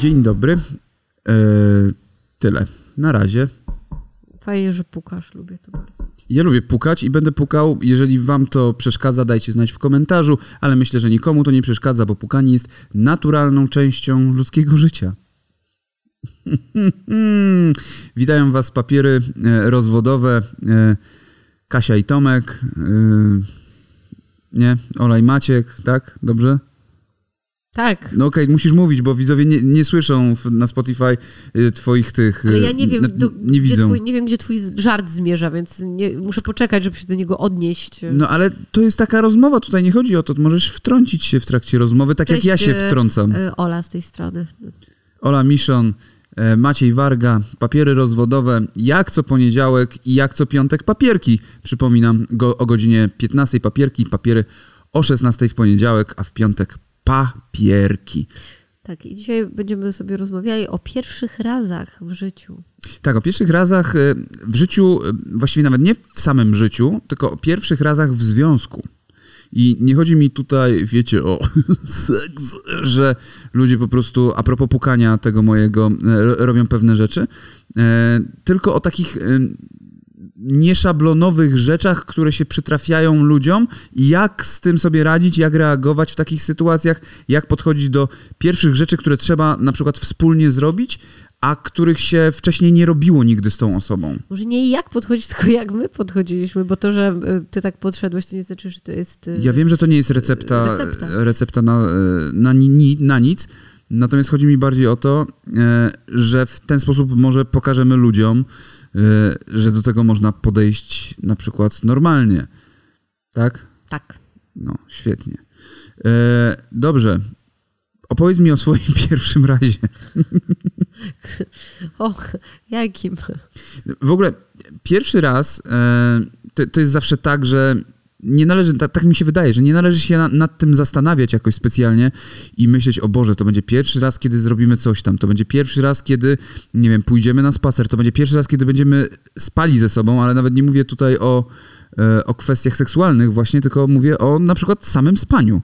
Dzień dobry. E, tyle. Na razie. Fajnie, że pukasz, lubię to bardzo. Ja lubię pukać i będę pukał. Jeżeli wam to przeszkadza, dajcie znać w komentarzu, ale myślę, że nikomu to nie przeszkadza, bo pukanie jest naturalną częścią ludzkiego życia. Witają was papiery e, rozwodowe. E, Kasia i Tomek. Nie, Ola i Maciek, tak? Dobrze? Tak. No okej, musisz mówić, bo widzowie nie, nie słyszą w, na Spotify y, twoich tych... Ale y, ja nie wiem, na- do, nie gdzie widzą. twój, nie wiem, gdzie twój żart zmierza, więc nie, muszę poczekać, żeby się do niego odnieść. No ale to jest taka rozmowa, tutaj nie chodzi o to, możesz wtrącić się w trakcie rozmowy, tak Cześć, jak ja się e, wtrącam. Ola z tej strony. Ola Miszon, Maciej Warga, papiery rozwodowe, jak co poniedziałek i jak co piątek papierki. Przypominam, go, o godzinie 15 papierki, papiery o 16 w poniedziałek, a w piątek papierki. Tak, i dzisiaj będziemy sobie rozmawiali o pierwszych razach w życiu. Tak, o pierwszych razach e, w życiu, e, właściwie nawet nie w samym życiu, tylko o pierwszych razach w związku. I nie chodzi mi tutaj, wiecie, o seks, że ludzie po prostu, a propos pukania tego mojego, ro- robią pewne rzeczy, tylko o takich nieszablonowych rzeczach, które się przytrafiają ludziom jak z tym sobie radzić, jak reagować w takich sytuacjach, jak podchodzić do pierwszych rzeczy, które trzeba na przykład wspólnie zrobić, a których się wcześniej nie robiło nigdy z tą osobą. Może nie jak podchodzić, tylko jak my podchodziliśmy, bo to, że e, ty tak podszedłeś, to nie znaczy, że to jest... e, Ja wiem, że to nie jest recepta, Recepta. recepta na, e, na, ni, na nic, natomiast chodzi mi bardziej o to, e, że w ten sposób może pokażemy ludziom, e, że do tego można podejść na przykład normalnie. Tak? Tak. No, świetnie. E, dobrze. Opowiedz mi o swoim pierwszym razie. O, jakim? W ogóle pierwszy raz e, to, to jest zawsze tak, że nie należy, tak, tak mi się wydaje, że nie należy się na, nad tym zastanawiać jakoś specjalnie i myśleć, o Boże, to będzie pierwszy raz, kiedy zrobimy coś tam, to będzie pierwszy raz, kiedy, nie wiem, pójdziemy na spacer, to będzie pierwszy raz, kiedy będziemy spali ze sobą, ale nawet nie mówię tutaj o, e, o kwestiach seksualnych właśnie, tylko mówię o na przykład samym spaniu.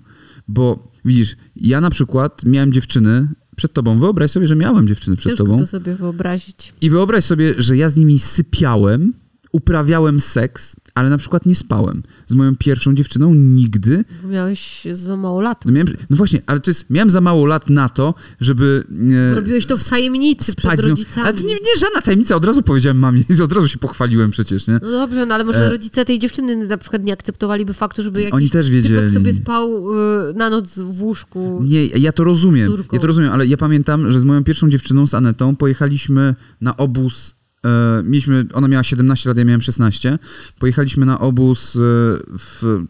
Bo widzisz, ja na przykład miałem dziewczyny przed tobą, wyobraź sobie, że miałem dziewczyny przed Ciężko tobą. to sobie wyobrazić. I wyobraź sobie, że ja z nimi sypiałem, uprawiałem seks, ale na przykład nie spałem. Z moją pierwszą dziewczyną nigdy. Miałeś za mało lat. No, miałem, no właśnie, ale to jest, miałem za mało lat na to, żeby e, Robiłeś to w tajemnicy przed rodzicami. Ale to nie, nie żadna tajemnica, od razu powiedziałem mamie, od razu się pochwaliłem przecież, nie? No dobrze, no ale może E. rodzice tej dziewczyny na przykład nie akceptowaliby faktu, żeby jakiś Oni też wiedzieli. sobie spał y, na noc w łóżku. Nie, ja to rozumiem. Ja to rozumiem, ale ja pamiętam, że z moją pierwszą dziewczyną, z Anetą, pojechaliśmy na obóz. E, mieliśmy, ona miała 17 lat, ja miałem 16. Pojechaliśmy na obóz e, w,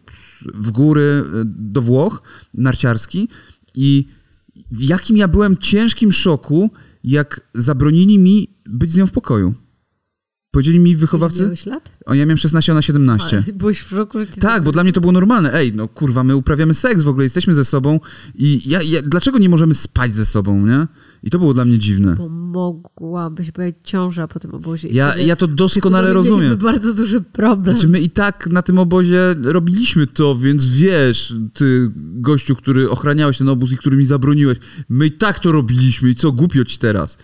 w góry e, do Włoch, narciarski. I w jakim ja byłem ciężkim szoku, jak zabronili mi być z nią w pokoju. Powiedzieli mi wychowawcy. Miałeś lat? O, ja miałem 16, ona 17. Ale byłeś w szoku, że Tak, bo dla mnie to było normalne. Ej, no kurwa, my uprawiamy seks w ogóle, jesteśmy ze sobą i ja, ja, dlaczego nie możemy spać ze sobą, nie? I to było dla mnie dziwne. Bo mogłabyś mieć ciąża po tym obozie. Ja, ja to doskonale rozumiem. mieliby bardzo duży problem. Znaczy my i tak na tym obozie robiliśmy to, więc wiesz, ty gościu, który ochraniałeś ten obóz i który mi zabroniłeś, my i tak to robiliśmy i co, głupio ci teraz.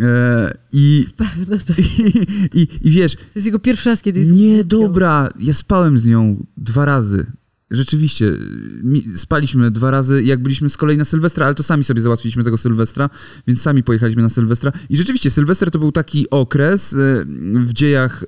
E, i, Pewno tak. i, i, I wiesz, To jest jego pierwszy raz, kiedy jest Nie, dobra, ja spałem z nią dwa razy. Rzeczywiście, mi, spaliśmy dwa razy, jak byliśmy z kolei na Sylwestra, ale to sami sobie załatwiliśmy tego Sylwestra, więc sami pojechaliśmy na Sylwestra. I rzeczywiście, Sylwester to był taki okres e, w dziejach e,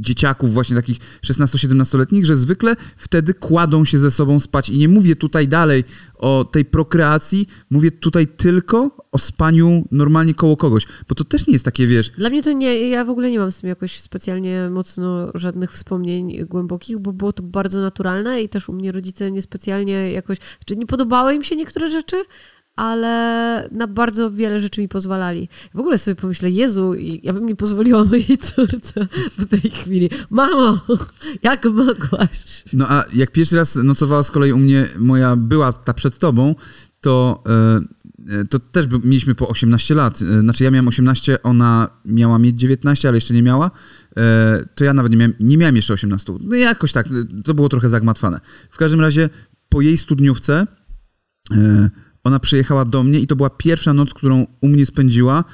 dzieciaków, właśnie takich 16-17-letnich, że zwykle wtedy kładą się ze sobą spać. I nie mówię tutaj dalej o tej prokreacji, mówię tutaj tylko o spaniu normalnie koło kogoś, bo to też nie jest takie, wiesz, Dla mnie to nie, ja w ogóle nie mam z tym jakoś specjalnie mocno żadnych wspomnień głębokich, bo było to bardzo naturalne i też u mnie rodzice niespecjalnie jakoś, czy nie podobały im się niektóre rzeczy, ale na bardzo wiele rzeczy mi pozwalali. W ogóle sobie pomyślę, Jezu, i ja bym nie pozwoliła mojej córce w tej chwili. Mamo, jak mogłaś? No a jak pierwszy raz nocowała z kolei u mnie moja była ta przed tobą, to, e, to też mieliśmy po 18 lat. E, Znaczy ja miałem 18, ona miała mieć 19, ale jeszcze nie miała. E, To ja nawet nie miałem, nie miałem jeszcze 18. No jakoś tak, e, to było trochę zagmatwane. W każdym razie po jej studniówce e, ona przyjechała do mnie i to była pierwsza noc, którą u mnie spędziła.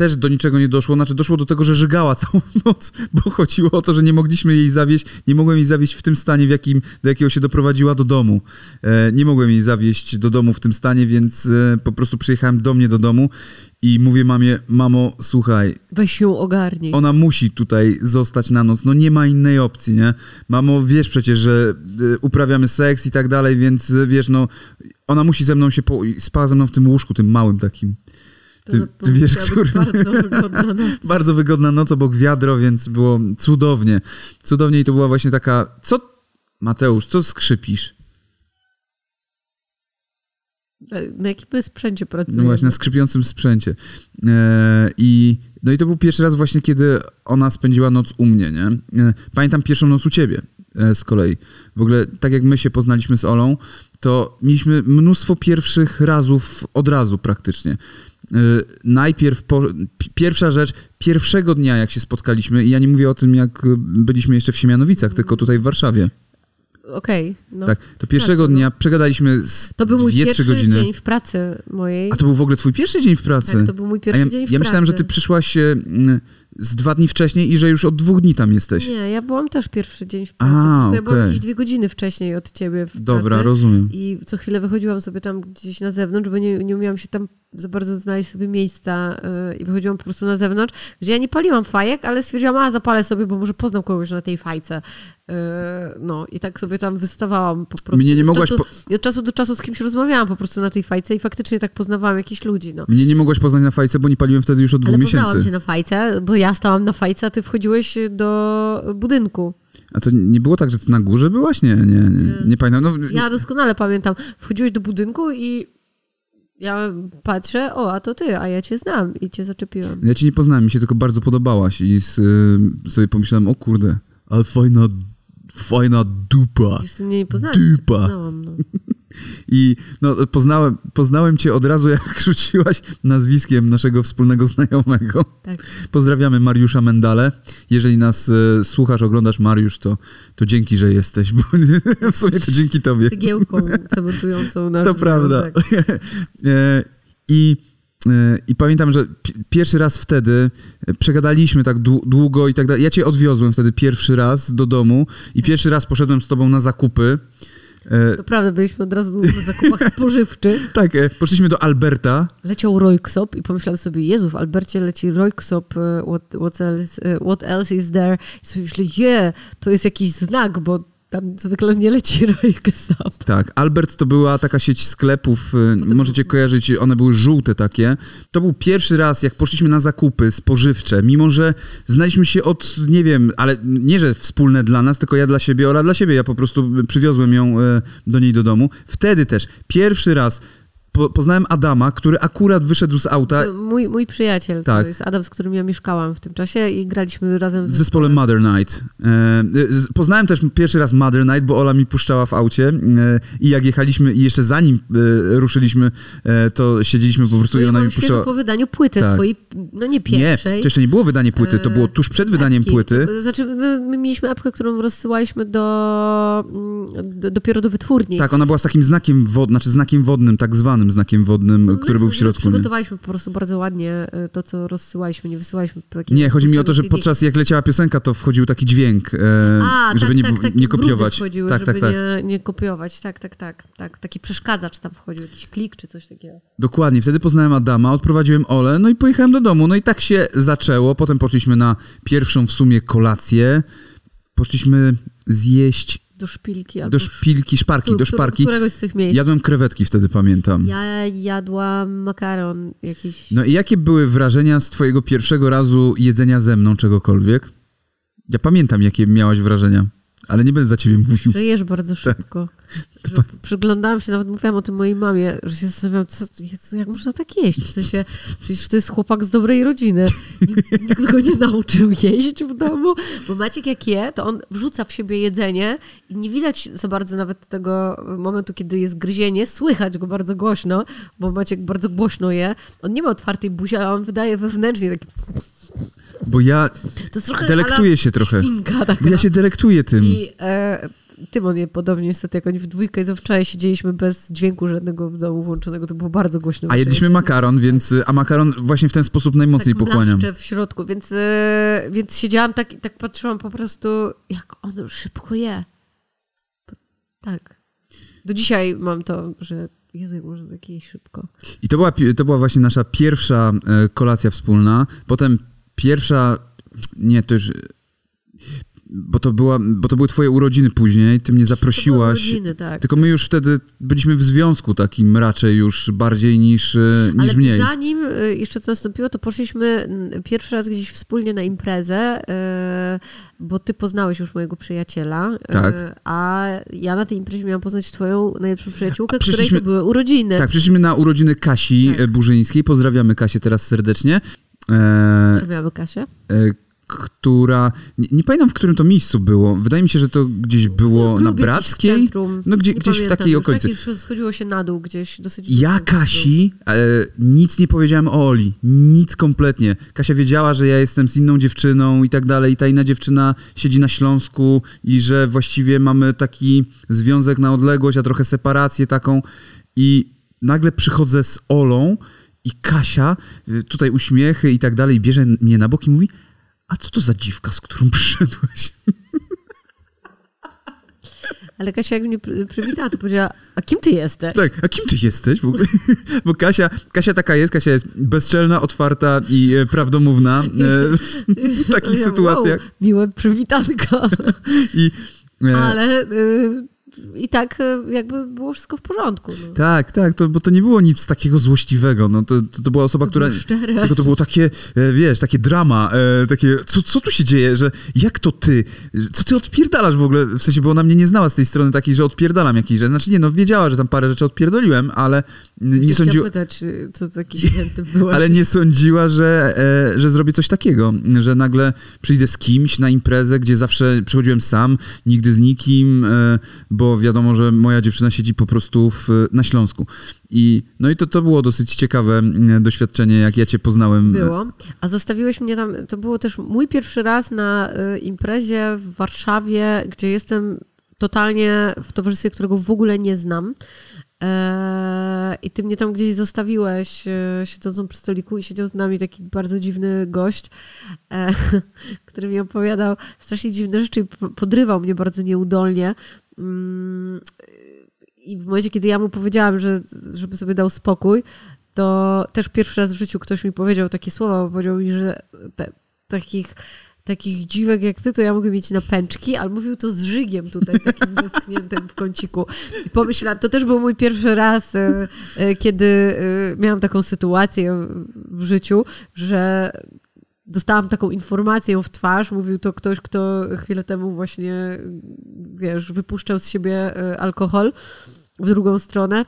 Też do niczego nie doszło, znaczy doszło do tego, że żygała całą noc, bo chodziło o to, że nie mogliśmy jej zawieść, nie mogłem jej zawieść w tym stanie, w jakim, do jakiego się doprowadziła do domu. E, nie mogłem jej zawieść do domu w tym stanie, więc e, po prostu przyjechałem do mnie do domu i mówię mamie, mamo, słuchaj, Weź ją ogarnij. ona musi tutaj zostać na noc, no nie ma innej opcji, nie? Mamo, wiesz przecież, że y, uprawiamy seks i tak dalej, więc wiesz, no ona musi ze mną się, po... spała ze mną w tym łóżku, tym małym takim. Ty- ty wiesz, który- Bardzo wygodna noc. Bardzo wygodna noc obok wiadro, więc było cudownie. Cudownie i to była właśnie taka, co, Mateusz, co skrzypisz? Na jakim sprzęcie pracujemy? No właśnie, na skrzypiącym sprzęcie. E, I, no i to był pierwszy raz właśnie, kiedy ona spędziła noc u mnie, nie? E, pamiętam pierwszą noc u ciebie e, z kolei. W ogóle, tak jak my się poznaliśmy z Olą, to mieliśmy mnóstwo pierwszych razów od razu praktycznie. E, najpierw, po, pi- pierwsza rzecz, pierwszego dnia jak się spotkaliśmy, i ja nie mówię o tym jak e, byliśmy jeszcze w Siemianowicach, tylko tutaj w Warszawie. Okej, no. Tak, to pierwszego pracy, no. dnia przegadaliśmy z To był mój dwie, trzy pierwszy godziny. dzień w pracy mojej. A to był w ogóle twój pierwszy dzień w pracy? Tak, to był mój pierwszy ja, dzień w ja myślałem, że pracy. ty przyszłaś mm, z dwa dni wcześniej i że już od dwóch dni tam jesteś. Nie, ja byłam też pierwszy dzień w pracy, A, tylko ja byłam jakieś dwie godziny wcześniej od ciebie w Dobra, pracy. rozumiem. I co chwilę wychodziłam sobie tam gdzieś na zewnątrz, bo nie, nie umiałam się tam za bardzo znaleźć sobie miejsca yy, i wychodziłam po prostu na zewnątrz, gdzie ja nie paliłam fajek, ale stwierdziłam, a zapalę sobie, bo może poznam kogoś na tej fajce. Yy, no i tak sobie tam wystawałam po prostu. Mnie nie Od mogłaś czasu, po- I od czasu do czasu z kimś rozmawiałam po prostu na tej fajce i faktycznie tak poznawałam jakichś ludzi, no. Mnie nie mogłaś poznać na fajce, bo nie paliłem wtedy już od dwóch Ale poznałam miesięcy. cię na fajce, bo ja stałam na fajce, a ty wchodziłeś do budynku. A to nie było tak, że ty na górze byłaś? Nie, nie, nie, nie pamiętam. No, Ja doskonale pamiętam. Wchodziłeś do budynku i ja patrzę, o, a to ty, a ja cię znam i cię zaczepiłam. ja cię nie poznałem, mi się tylko bardzo podobałaś i s- y, sobie pomyślałem, o kurde, ale fajna, fajna dupa. Jeszcze mnie nie poznałeś, Dupa. poznałam, no. I no, poznałem, poznałem cię od razu, jak rzuciłaś nazwiskiem naszego wspólnego znajomego. Tak. Pozdrawiamy Mariusza Mendale. Jeżeli nas e, słuchasz, oglądasz Mariusz, to, to dzięki, że jesteś, bo w sumie to dzięki tobie. Cegiełką cementującą nasz To prawda. związek. E, I, e, I pamiętam, że pi- pierwszy raz wtedy przegadaliśmy tak dłu- długo i tak dalej. Ja cię odwiozłem wtedy pierwszy raz do domu i pierwszy raz poszedłem z tobą na zakupy. E, To prawda, byliśmy od razu na zakupach spożywczych. Tak, e, poszliśmy do Alberta. Leciał Royksop i pomyślałam sobie, Jezu, w Albercie leci Royksop, e, what, what, else, e, what else is there? I sobie myślę, je, to jest jakiś znak, bo tam zwykle nie leci Royksop. Tak, Albert to była taka sieć sklepów, y, możecie kojarzyć, one były żółte takie. To był pierwszy raz, jak poszliśmy na zakupy spożywcze, mimo że znaliśmy się od, nie wiem, ale nie, że wspólne dla nas, tylko ja dla siebie, Ola dla siebie. Ja po prostu przywiozłem ją y, do niej do domu. Wtedy też, pierwszy raz po, poznałem Adama, który akurat wyszedł z auta Mój, mój przyjaciel, Tak. to jest Adam, z którym ja mieszkałam w tym czasie i graliśmy razem w zespole Mother Night. E, z- poznałem też pierwszy raz Mother Night, bo Ola mi puszczała w aucie e, i jak jechaliśmy i jeszcze zanim e, ruszyliśmy, to siedzieliśmy po prostu No i ja ona mi puszczała... po wydaniu płyty Tak. swojej, no nie Nie, pierwszej. to jeszcze nie było wydanie płyty, to było tuż przed wydaniem płyty. To, znaczy, my, my mieliśmy epkę, którą rozsyłaliśmy do, mm, do, dopiero do wytwórni. Tak, ona była z takim znakiem wodnym, znaczy znakiem wodnym, tak zwanym znakiem wodnym, No, który był w środku. Nie? Przygotowaliśmy po prostu bardzo ładnie e, to, co rozsyłaliśmy, nie wysyłaliśmy takiego nie, chodzi mi o to, że podczas jak leciała piosenka, to wchodził taki dźwięk, e, A, żeby tak, nie, tak, tak, nie kopiować. Wchodziły, tak, żeby tak, tak. Nie, nie kopiować. Tak, tak, tak, tak. Taki przeszkadzacz tam wchodził, jakiś klik czy coś takiego. Dokładnie, wtedy poznałem Adama, odprowadziłem Olę, no i pojechałem do domu. No i tak się zaczęło. Potem poszliśmy na pierwszą w sumie kolację. Poszliśmy zjeść Do szpilki albo do szpilki, szparki, do szparki. Któregoś z tych miejsc. Jadłem krewetki wtedy, pamiętam. Ja jadłam makaron jakiś. No i jakie były wrażenia z twojego pierwszego razu jedzenia ze mną czegokolwiek? Ja pamiętam, jakie miałaś wrażenia, ale nie będę za ciebie mówił. Że jesz bardzo Tak. szybko. Że przyglądałam się, nawet mówiłam o tym mojej mamie, że się zastanawiam, co, Jezu, jak można tak jeść? W sensie, przecież to jest chłopak z dobrej rodziny. Nikt, nikt go nie nauczył jeść w domu, bo Maciek jak je, to on wrzuca w siebie jedzenie i nie widać za bardzo nawet tego momentu, kiedy jest gryzienie, słychać go bardzo głośno, bo Maciek bardzo głośno je. On nie ma otwartej buzi, ale on wydaje wewnętrznie taki... Bo ja delektuję się trochę. Świnka taka. Bo ja się delektuję tym. I e, Tymon je podobnie niestety, jak oni w dwójkę, co wczoraj siedzieliśmy bez dźwięku żadnego w domu włączonego, to było bardzo głośno. A jedliśmy makaron, więc, a makaron właśnie w ten sposób najmocniej tak pochłaniam. w środku, więc, e, więc siedziałam tak i tak patrzyłam po prostu, jak on szybko je. Tak. Do dzisiaj mam to, że Jezu, jak można tak jeść szybko. I to była, to była właśnie nasza pierwsza e, kolacja wspólna. Potem pierwsza, nie, to już, bo to, była, bo to były twoje urodziny później, ty mnie zaprosiłaś. urodziny, tak. Tylko my już wtedy byliśmy w związku takim raczej już bardziej niż, e, niż Ale mniej. zanim y, jeszcze to nastąpiło, to poszliśmy pierwszy raz gdzieś wspólnie na imprezę, y, bo ty poznałeś już mojego przyjaciela, Tak. a ja na tej imprezie miałam poznać twoją najlepszą przyjaciółkę, której to były urodziny. Tak, przyszliśmy na urodziny Kasi Tak. e, Burzyńskiej. Pozdrawiamy Kasię teraz serdecznie. E, Kasię. e, która. Nie, nie pamiętam, w którym to miejscu było. Wydaje mi się, że to gdzieś było Klub na Brackiej. centrum. No gdzie, gdzieś w takiej już. okolicy. Taki schodziło się na dół gdzieś dosyć Ja. Kasi e, nic nie powiedziałem o Oli. Nic kompletnie. Kasia wiedziała, że ja jestem z inną dziewczyną i tak dalej. I ta inna dziewczyna siedzi na Śląsku i że właściwie mamy taki związek na odległość, a trochę separację taką. I nagle przychodzę z Olą i Kasia, y, tutaj uśmiechy i tak dalej, bierze mnie na bok i mówi a co to za dziwka, z którą przyszedłeś? Ale Kasia jak mnie przy- przywitała, to powiedziała, a kim ty jesteś? Tak, a kim ty jesteś w ogóle? Bo Kasia, Kasia taka jest, Kasia jest bezczelna, otwarta i e, prawdomówna e, w takich Ja, sytuacjach. Wow, miłe przywitanko. I, e, Ale y, i tak y, jakby było wszystko w porządku. No. Tak, tak, to, bo to nie było nic takiego złośliwego. No, to, to, to była osoba, To która... szczere. Tylko to było takie, e, wiesz, takie drama, e, takie, co, co tu się dzieje, że jak to ty, co ty odpierdalasz w ogóle, w sensie, bo ona mnie nie znała z tej strony takiej, że odpierdalam jakieś rzeczy, znaczy nie, no wiedziała, że tam parę rzeczy odpierdoliłem, ale nie sądziła, pytać, czy to taki byłeś. ale nie sądziła, że, e, że zrobię coś takiego, że nagle przyjdę z kimś na imprezę, gdzie zawsze przychodziłem sam, nigdy z nikim, e, bo wiadomo, że moja dziewczyna siedzi po prostu w, na Śląsku. I, no i to, to było dosyć ciekawe m, doświadczenie, jak ja cię poznałem. Było. A zostawiłeś mnie tam, to było też mój pierwszy raz na y, imprezie w Warszawie, gdzie jestem totalnie w towarzystwie, którego w ogóle nie znam. Eee, I ty mnie tam gdzieś zostawiłeś, e, siedzącą przy stoliku i siedział z nami taki bardzo dziwny gość, e, który mi opowiadał strasznie dziwne rzeczy i po- podrywał mnie bardzo nieudolnie. Mm, I w momencie, kiedy ja mu powiedziałam, że żeby sobie dał spokój, to też pierwszy raz w życiu ktoś mi powiedział takie słowa, bo powiedział mi, że te, takich, takich dziwek jak ty, to ja mogę mieć na pęczki, ale mówił to z żygiem tutaj, takim zaschniętym w kąciku. I pomyślałam, to też był mój pierwszy raz, e, e, kiedy e, miałam taką sytuację w życiu, że dostałam taką informację w twarz, mówił to ktoś, kto chwilę temu właśnie, wiesz, wypuszczał z siebie e, alkohol w drugą stronę.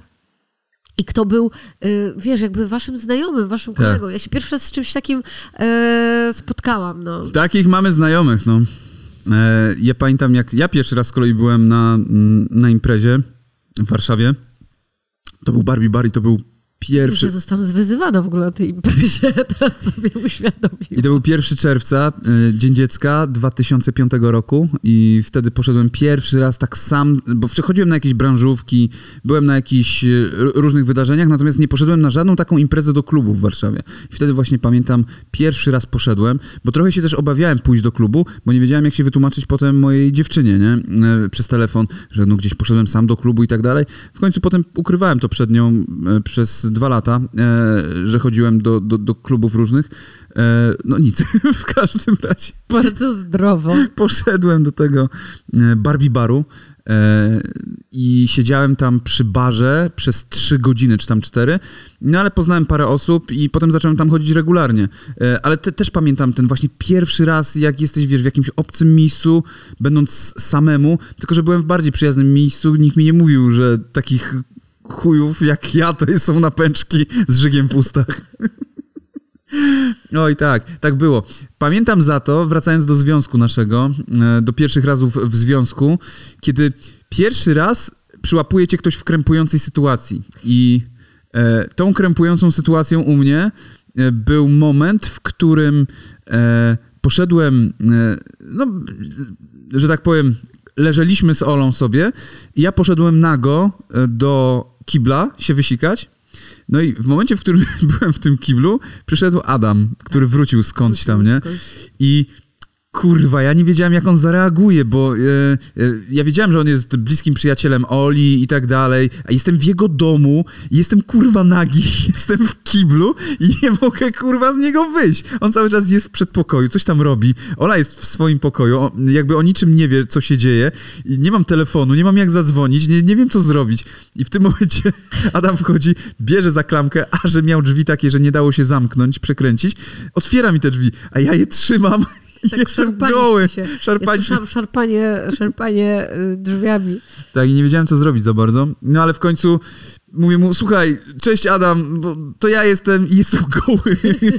I kto był, y, wiesz, jakby waszym znajomym, waszym Tak. kolegą. Ja się pierwszy raz z czymś takim e, spotkałam, no. Takich mamy znajomych, no. E, ja pamiętam, jak ja pierwszy raz z kolei byłem na, na imprezie w Warszawie. To był Barbie Bar i to był pierwszy... Ja zostałam zwyzywana w ogóle na tej imprezie, teraz sobie uświadomiłam. I to był 1 czerwca, y, Dzień Dziecka 2005 roku i wtedy poszedłem pierwszy raz tak sam, bo przechodziłem na jakieś branżówki, byłem na jakichś y, różnych wydarzeniach, natomiast nie poszedłem na żadną taką imprezę do klubu w Warszawie. I wtedy właśnie pamiętam, pierwszy raz poszedłem, bo trochę się też obawiałem pójść do klubu, bo nie wiedziałem jak się wytłumaczyć potem mojej dziewczynie, nie? E, Przez telefon, że no gdzieś poszedłem sam do klubu i tak dalej. W końcu potem ukrywałem to przed nią przez dwa lata, e, że chodziłem do, do, do klubów różnych. E, no nic, w każdym razie Bardzo zdrowo. poszedłem do tego e, Barbie baru e, i siedziałem tam przy barze przez trzy godziny, czy tam cztery, no ale poznałem parę osób i potem zacząłem tam chodzić regularnie. E, ale te, też pamiętam ten właśnie pierwszy raz, jak jesteś, wiesz, w jakimś obcym miejscu, będąc samemu, tylko że byłem w bardziej przyjaznym miejscu, nikt mi nie mówił, że takich chujów jak ja to są napęczki z żygiem w ustach. Oj, tak, tak było. Pamiętam za to, wracając do związku naszego, e, do pierwszych razów w związku, kiedy pierwszy raz przyłapuje cię ktoś w krępującej sytuacji. I e, tą krępującą sytuacją u mnie e, był moment, w którym e, poszedłem, e, no, że tak powiem, leżeliśmy z Olą sobie i ja poszedłem nago e, do kibla się wysikać. No i w momencie, w którym byłem w tym kiblu, przyszedł Adam, który wrócił skądś tam, nie? I kurwa, ja nie wiedziałem, jak on zareaguje, bo e, e, ja wiedziałem, że on jest bliskim przyjacielem Oli i tak dalej, a jestem w jego domu, jestem kurwa nagi, jestem w kiblu i nie mogę kurwa z niego wyjść. On cały czas jest w przedpokoju, coś tam robi. Ola jest w swoim pokoju, jakby o niczym nie wie, co się dzieje. Nie mam telefonu, nie mam jak zadzwonić, nie, nie wiem, co zrobić. I w tym momencie Adam wchodzi, bierze za klamkę, a że miał drzwi takie, że nie dało się zamknąć, przekręcić, otwiera mi te drzwi, a ja je trzymam tak Jestem goły. Się. Szarpanie. Ja szarpanie, szarpanie y, drzwiami. Tak, i nie wiedziałem, co zrobić za bardzo. No ale w końcu mówię mu, słuchaj, cześć Adam, to ja jestem i jestem goły.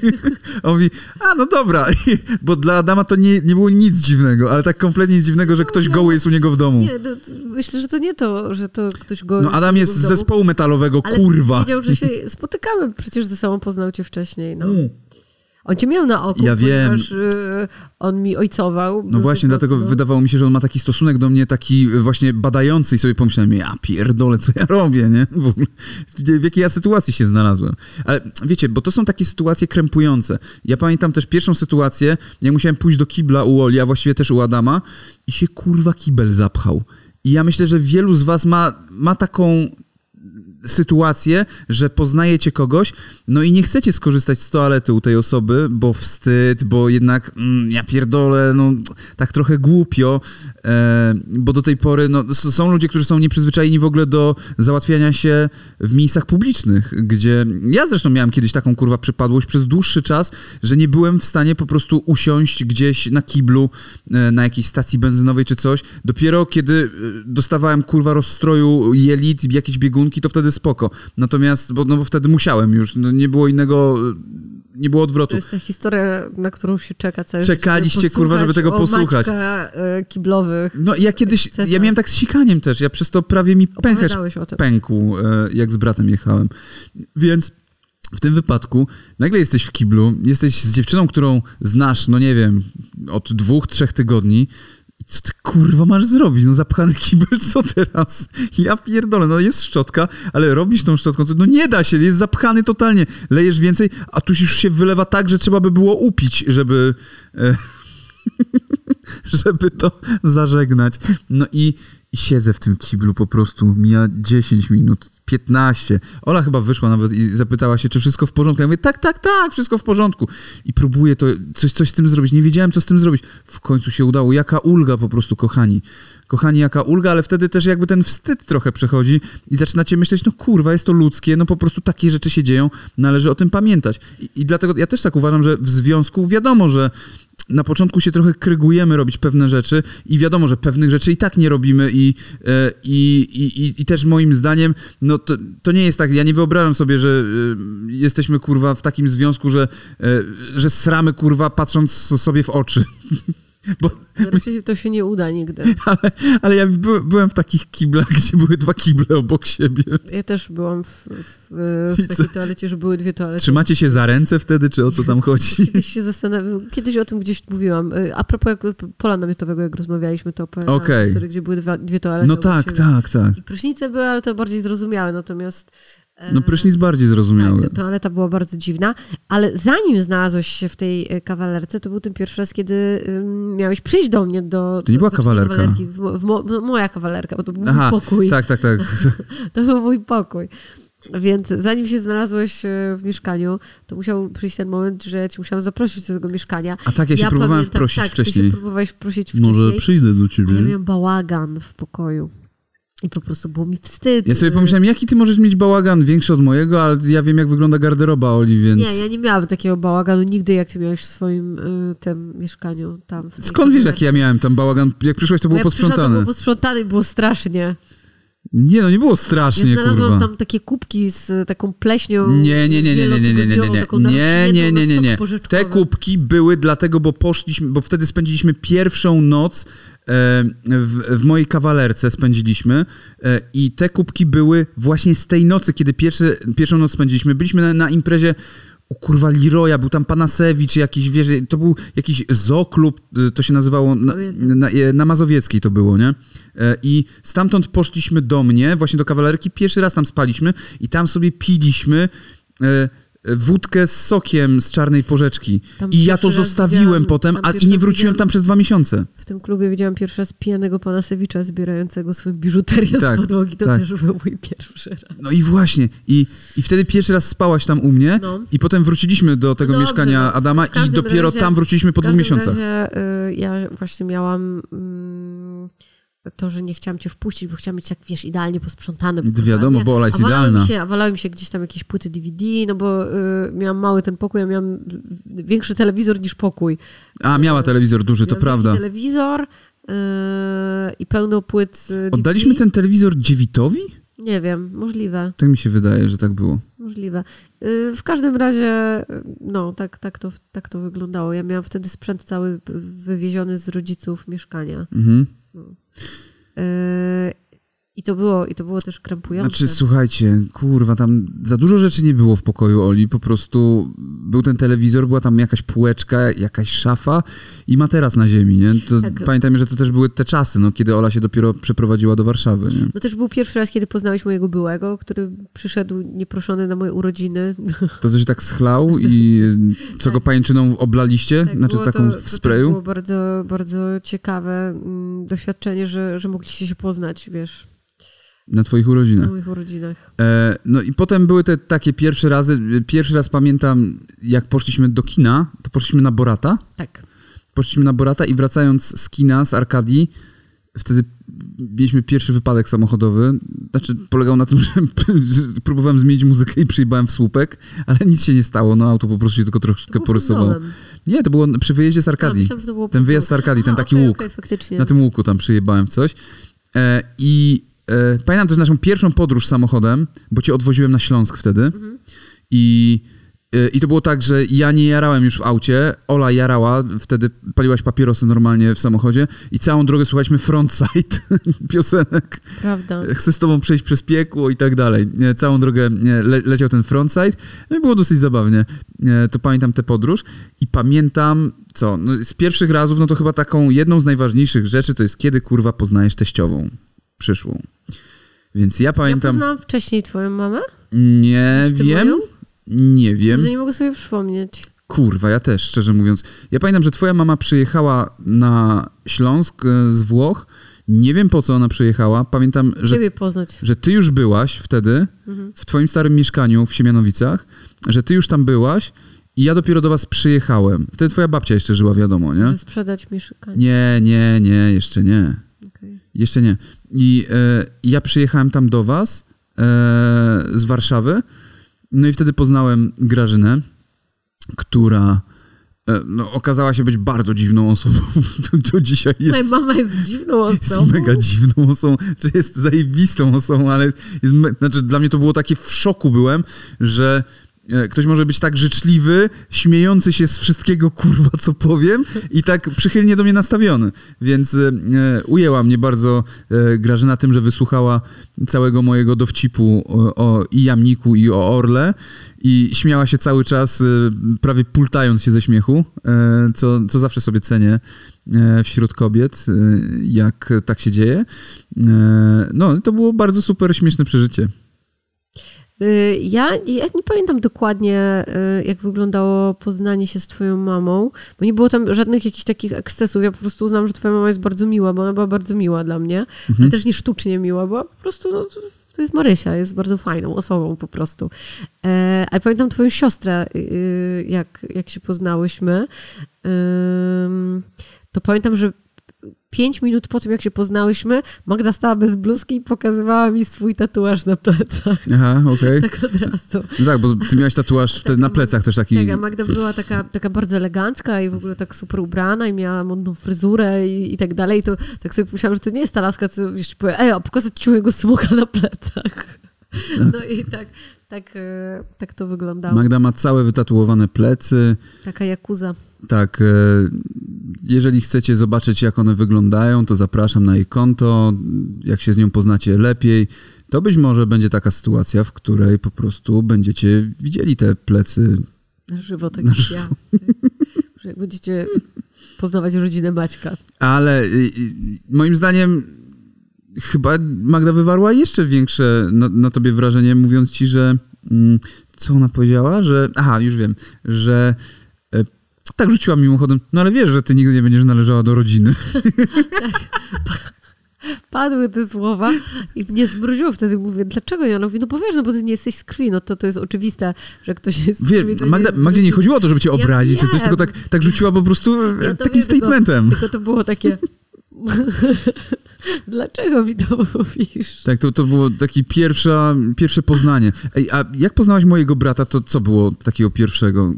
On mówi, a no dobra, bo dla Adama to nie, nie było nic dziwnego, ale tak kompletnie nic dziwnego, że ktoś goły jest u niego w domu. Nie, no, myślę, że to nie to, że to ktoś goły No Adam jest z zespołu metalowego, ale kurwa. wiedział, że się spotykamy, przecież ze sobą poznał cię wcześniej, no. Mm. On cię miał na oku, ja wiem. Y, on mi ojcował. No właśnie, dlatego wydawało mi się, że on ma taki stosunek do mnie taki właśnie badający i sobie pomyślałem, ja pierdolę, co ja robię, nie? W, ogóle, w jakiej ja sytuacji się znalazłem. Ale wiecie, bo to są takie sytuacje krępujące. Ja pamiętam też pierwszą sytuację, jak musiałem pójść do kibla u Oli, a właściwie też u Adama i się kurwa kibel zapchał. I ja myślę, że wielu z was ma, ma taką sytuację, że poznajecie kogoś, no i nie chcecie skorzystać z toalety u tej osoby, bo wstyd, bo jednak mm, ja pierdolę, no tak trochę głupio, e, bo do tej pory no, są ludzie, którzy są nieprzyzwyczajeni w ogóle do załatwiania się w miejscach publicznych, gdzie ja zresztą miałem kiedyś taką kurwa przypadłość przez dłuższy czas, że nie byłem w stanie po prostu usiąść gdzieś na kiblu, e, na jakiejś stacji benzynowej czy coś. Dopiero kiedy e, dostawałem kurwa rozstroju jelit, jakieś biegunki, to wtedy spoko. Natomiast, bo, no bo wtedy musiałem już, no nie było innego, nie było odwrotu. To jest ta historia, na którą się czeka cały Czekaliście, kurwa, żeby tego posłuchać. E, kiblowych. No ja kiedyś, ja miałem tak z sikaniem też, ja przez to prawie mi pęcherz pękł, e, jak z bratem jechałem. Więc w tym wypadku nagle jesteś w kiblu, jesteś z dziewczyną, którą znasz, no nie wiem, od dwóch, trzech tygodni, co ty kurwa masz zrobić? No zapchany kibel, co teraz? Ja pierdolę, no jest szczotka, ale robisz tą szczotką, no nie da się, jest zapchany totalnie. Lejesz więcej, a tu już się wylewa tak, że trzeba by było upić, żeby... E, żeby to zażegnać. No i, i siedzę w tym kiblu po prostu, mija 10 minut, 15. Ola chyba wyszła nawet i zapytała się, czy wszystko w porządku. Ja mówię, tak, tak, tak, wszystko w porządku. I próbuję to, coś, coś z tym zrobić. Nie wiedziałem, co z tym zrobić. W końcu się udało. Jaka ulga po prostu, kochani. Kochani, jaka ulga, ale wtedy też jakby ten wstyd trochę przechodzi i zaczynacie myśleć, no kurwa, jest to ludzkie, no po prostu takie rzeczy się dzieją, należy o tym pamiętać. I, i dlatego ja też tak uważam, że w związku wiadomo, że na początku się trochę krygujemy robić pewne rzeczy i wiadomo, że pewnych rzeczy i tak nie robimy i, e, i, i, i też moim zdaniem, no to, to nie jest tak, ja nie wyobrażam sobie, że e, jesteśmy kurwa w takim związku, że, e, że sramy kurwa patrząc sobie w oczy. Bo... Raczej to się nie uda nigdy. Ale, ale ja by, byłem w takich kiblach, gdzie były dwa kible obok siebie. Ja też byłam w, w, w takiej toalecie, że były dwie toalety. Trzymacie się za ręce wtedy, czy o co tam chodzi? Kiedyś się zastanawiam, kiedyś o tym gdzieś mówiłam. Y, a propos jak, pola namiotowego, jak rozmawialiśmy, to opowiadałam okay. historię, gdzie były dwa, dwie toalety No tak, siebie. tak, tak. I prysznice były, ale to bardziej zrozumiałe, natomiast no prysznic bardziej zrozumiały. Tak, toaleta była bardzo dziwna, ale zanim znalazłeś się w tej e, kawalerce, to był ten pierwszy raz, kiedy miałeś przyjść do mnie do... To nie była kawalerka. Kawalerki, w, w, moja kawalerka, bo to był Aha, mój pokój. tak, tak, tak. to był mój pokój. Więc zanim się znalazłeś e, w mieszkaniu, to musiał przyjść ten moment, że cię musiałam zaprosić do tego mieszkania. A tak, ja się ja próbowałem pamiętam, wprosić tak, wcześniej. Ty się próbowałeś wprosić wcześniej. Może przyjdę do ciebie. Ja miałem bałagan w pokoju. I po prostu było mi wstyd. Ja sobie pomyślałem, jaki ty możesz mieć bałagan większy od mojego, ale ja wiem, jak wygląda garderoba Oli, więc... Nie, ja nie miałam takiego bałaganu nigdy, jak ty miałeś w swoim y, tym mieszkaniu tam. Skąd wiesz, jaki ja miałem tam bałagan? Jak przyszłaś, to było jak posprzątane. to było posprzątane i było strasznie. Nie, no nie było strasznie, ja znalazłam kurwa. tam takie kubki z taką pleśnią. Nie, nie, nie, nie, nie, nie, nie, nie, nie, nie, nie, nie, nie, nie. Te kubki były dlatego, bo poszliśmy, bo wtedy spędziliśmy pierwszą noc w, w mojej kawalerce spędziliśmy e, i te kubki były właśnie z tej nocy, kiedy pierwszy, pierwszą noc spędziliśmy. Byliśmy na, na imprezie o kurwa Leroya, był tam Panasewicz, jakiś, wiesz, to był jakiś zooklub, y, to się nazywało, na, na, na Mazowieckiej to było, nie? E, I stamtąd poszliśmy do mnie, właśnie do kawalerki, pierwszy raz tam spaliśmy i tam sobie piliśmy e, wódkę z sokiem z czarnej porzeczki. Tam I ja to zostawiłem potem, a, i nie wróciłem tam przez dwa miesiące. W tym klubie widziałam pierwszy raz pijanego pana Sewicza zbierającego swoją biżuterię Tak, z podłogi. To tak. też był mój pierwszy raz. No i właśnie. I, I wtedy pierwszy raz spałaś tam u mnie No. i potem wróciliśmy do tego Dobrze, mieszkania no. Adama i dopiero razie- tam wróciliśmy po dwóch miesiącach. razie y, ja właśnie miałam mm, to, że nie chciałam cię wpuścić, bo chciałam mieć tak, wiesz, idealnie posprzątane. po Wiadomo, bo Ola jest A idealna. Mi się, a walały mi się gdzieś tam jakieś płyty DVD, no bo y, miałam mały ten pokój, ja miałam większy telewizor niż pokój. A, miała telewizor duży, to Miałam prawda. wielki telewizor y, i pełno płyt y, DVD. Oddaliśmy ten telewizor Dziewitowi? Nie wiem, możliwe. Tak mi się wydaje, że tak było. Możliwe. Y, W każdym razie, y, no, tak, tak, to, tak to wyglądało. Ja miałam wtedy sprzęt cały wywieziony z rodziców mieszkania. Mhm. Y, I to było, i to było też krępujące. Znaczy, słuchajcie, kurwa, tam za dużo rzeczy nie było w pokoju Oli. Po prostu był ten telewizor, była tam jakaś półeczka, jakaś szafa i materac na ziemi, nie? To Tak. Pamiętajmy, że to też były te czasy, no, kiedy Ola się dopiero przeprowadziła do Warszawy, nie? No też był pierwszy raz, kiedy poznałeś mojego byłego, który przyszedł nieproszony na moje urodziny. To, co się tak schlał i co go pajęczyną oblaliście, Tak, znaczy taką to, w To sprayu. też było bardzo, bardzo ciekawe mm, doświadczenie, że, że mogliście się poznać, wiesz, Na twoich urodzinach. na moich urodzinach. E, no i potem były te takie pierwsze razy. Pierwszy raz pamiętam, jak poszliśmy do kina, to poszliśmy na Borata. Tak. Poszliśmy na Borata i wracając z kina, z Arkadii, wtedy mieliśmy pierwszy wypadek samochodowy. Znaczy, polegał na tym, że próbowałem zmienić muzykę i przyjebałem w słupek, ale nic się nie stało. No, auto po prostu się tylko było porysowało. Nie, to było przy wyjeździe z A, Arkadii. to było Ten wyjazd z. Arkadii, ten taki okej, łuk. faktycznie. Na tym łuku tam przyjebałem w coś. E, I e, pamiętam też naszą pierwszą podróż samochodem, bo cię odwoziłem na Śląsk wtedy. I, e, I to było tak, że ja nie jarałem już w aucie, Ola jarała, wtedy paliłaś papierosy normalnie w samochodzie i całą drogę słuchaliśmy frontside piosenek. Prawda. Chcę z tobą przejść przez piekło i tak dalej. Nie, Całą drogę le, leciał ten frontside. No i było dosyć zabawnie. Nie, To pamiętam tę podróż i pamiętam, co, no z pierwszych razów, no to chyba taką jedną z najważniejszych rzeczy to jest kiedy kurwa poznajesz teściową przyszłą. Więc ja Ja pamiętam, poznałam wcześniej twoją mamę. nie wiem, moją? nie wiem. Że nie mogę sobie przypomnieć. Kurwa, ja też, szczerze mówiąc. Ja pamiętam, że twoja mama przyjechała na Śląsk e, z Włoch. Nie wiem po co ona przyjechała. Pamiętam, że Ciebie poznać. że ty już byłaś wtedy Mhm. w twoim starym mieszkaniu w Siemianowicach, że ty już tam byłaś i ja dopiero do was przyjechałem. Wtedy twoja babcia jeszcze żyła, wiadomo, nie? Że sprzedać mieszkanie. Nie, nie, nie, jeszcze nie. Jeszcze nie. I e, ja przyjechałem tam do was e, z Warszawy, no i wtedy poznałem Grażynę, która e, no, okazała się być bardzo dziwną osobą. to, to dzisiaj jest... Moja mama jest dziwną Jest osobą. mega dziwną osobą, czy jest zajebistą osobą, ale jest znaczy dla mnie to było takie w szoku byłem, że ktoś może być tak życzliwy, śmiejący się z wszystkiego kurwa co powiem i tak przychylnie do mnie nastawiony. Więc e, e, ujęła mnie bardzo e, Grażyna tym, że wysłuchała całego mojego dowcipu o, o i Jamniku i o Orle i śmiała się cały czas, e, prawie pultając się ze śmiechu, e, co, co zawsze sobie cenię e, wśród kobiet, e, jak tak się dzieje. E, No, to było bardzo super, śmieszne przeżycie. Y, Ja, ja nie pamiętam dokładnie, y, jak wyglądało poznanie się z twoją mamą, bo nie było tam żadnych jakichś takich ekscesów. Ja po prostu uznałam, że twoja mama jest bardzo miła, bo ona była bardzo miła dla mnie, ale też nie sztucznie miła, bo po prostu no, to- jest Marysia, jest bardzo fajną osobą po prostu. E, ale pamiętam twoją siostrę, y, jak, jak się poznałyśmy, to pamiętam, że pięć minut po tym, jak się poznałyśmy, Magda stała bez bluzki i pokazywała mi swój tatuaż na plecach. Aha, okej. Tak od razu. No tak, bo ty miałeś tatuaż wtedy na plecach też taki... Tak, a Magda była taka, taka bardzo elegancka i w ogóle tak super ubrana i miała modną fryzurę i, i tak dalej. I to tak sobie myślałam, że to nie jest ta laska, co jeszcze powie, ej, a pokazać ci mojego smoka na plecach. No i tak, tak, e, tak to wyglądało. Magda ma całe wytatuowane plecy. Taka jakuza. Tak, e, jeżeli chcecie zobaczyć, jak one wyglądają, to zapraszam na jej konto. Jak się z nią poznacie lepiej, to być może będzie taka sytuacja, w której po prostu będziecie widzieli te plecy Na żywo, tak Na żywo. ja. Jak będziecie poznawać rodzinę Maćka. Ale moim zdaniem chyba Magda wywarła jeszcze większe na, na tobie wrażenie, mówiąc ci, że mm, co ona powiedziała, że aha, już wiem, że e, tak rzuciła mimochodem, no ale wiesz, że ty nigdy nie będziesz należała do rodziny. Padły te słowa i mnie zmroziło wtedy. Mówię, dlaczego ja? No, mówi, no bo wiesz, no bo ty nie jesteś z krwi, no to to jest oczywiste, że ktoś jest z krwi. Magda, nie Magdzie nie chodziło o to, żeby cię Ja obrazić czy coś, tylko tak, tak rzuciła po prostu e, Ja takim wiem, tylko- statementem. Tylko to było takie... Dlaczego mi to mówisz? Tak, to, to było takie pierwsza, pierwsze poznanie. Ej, a jak poznałaś mojego brata, to co było takiego pierwszego?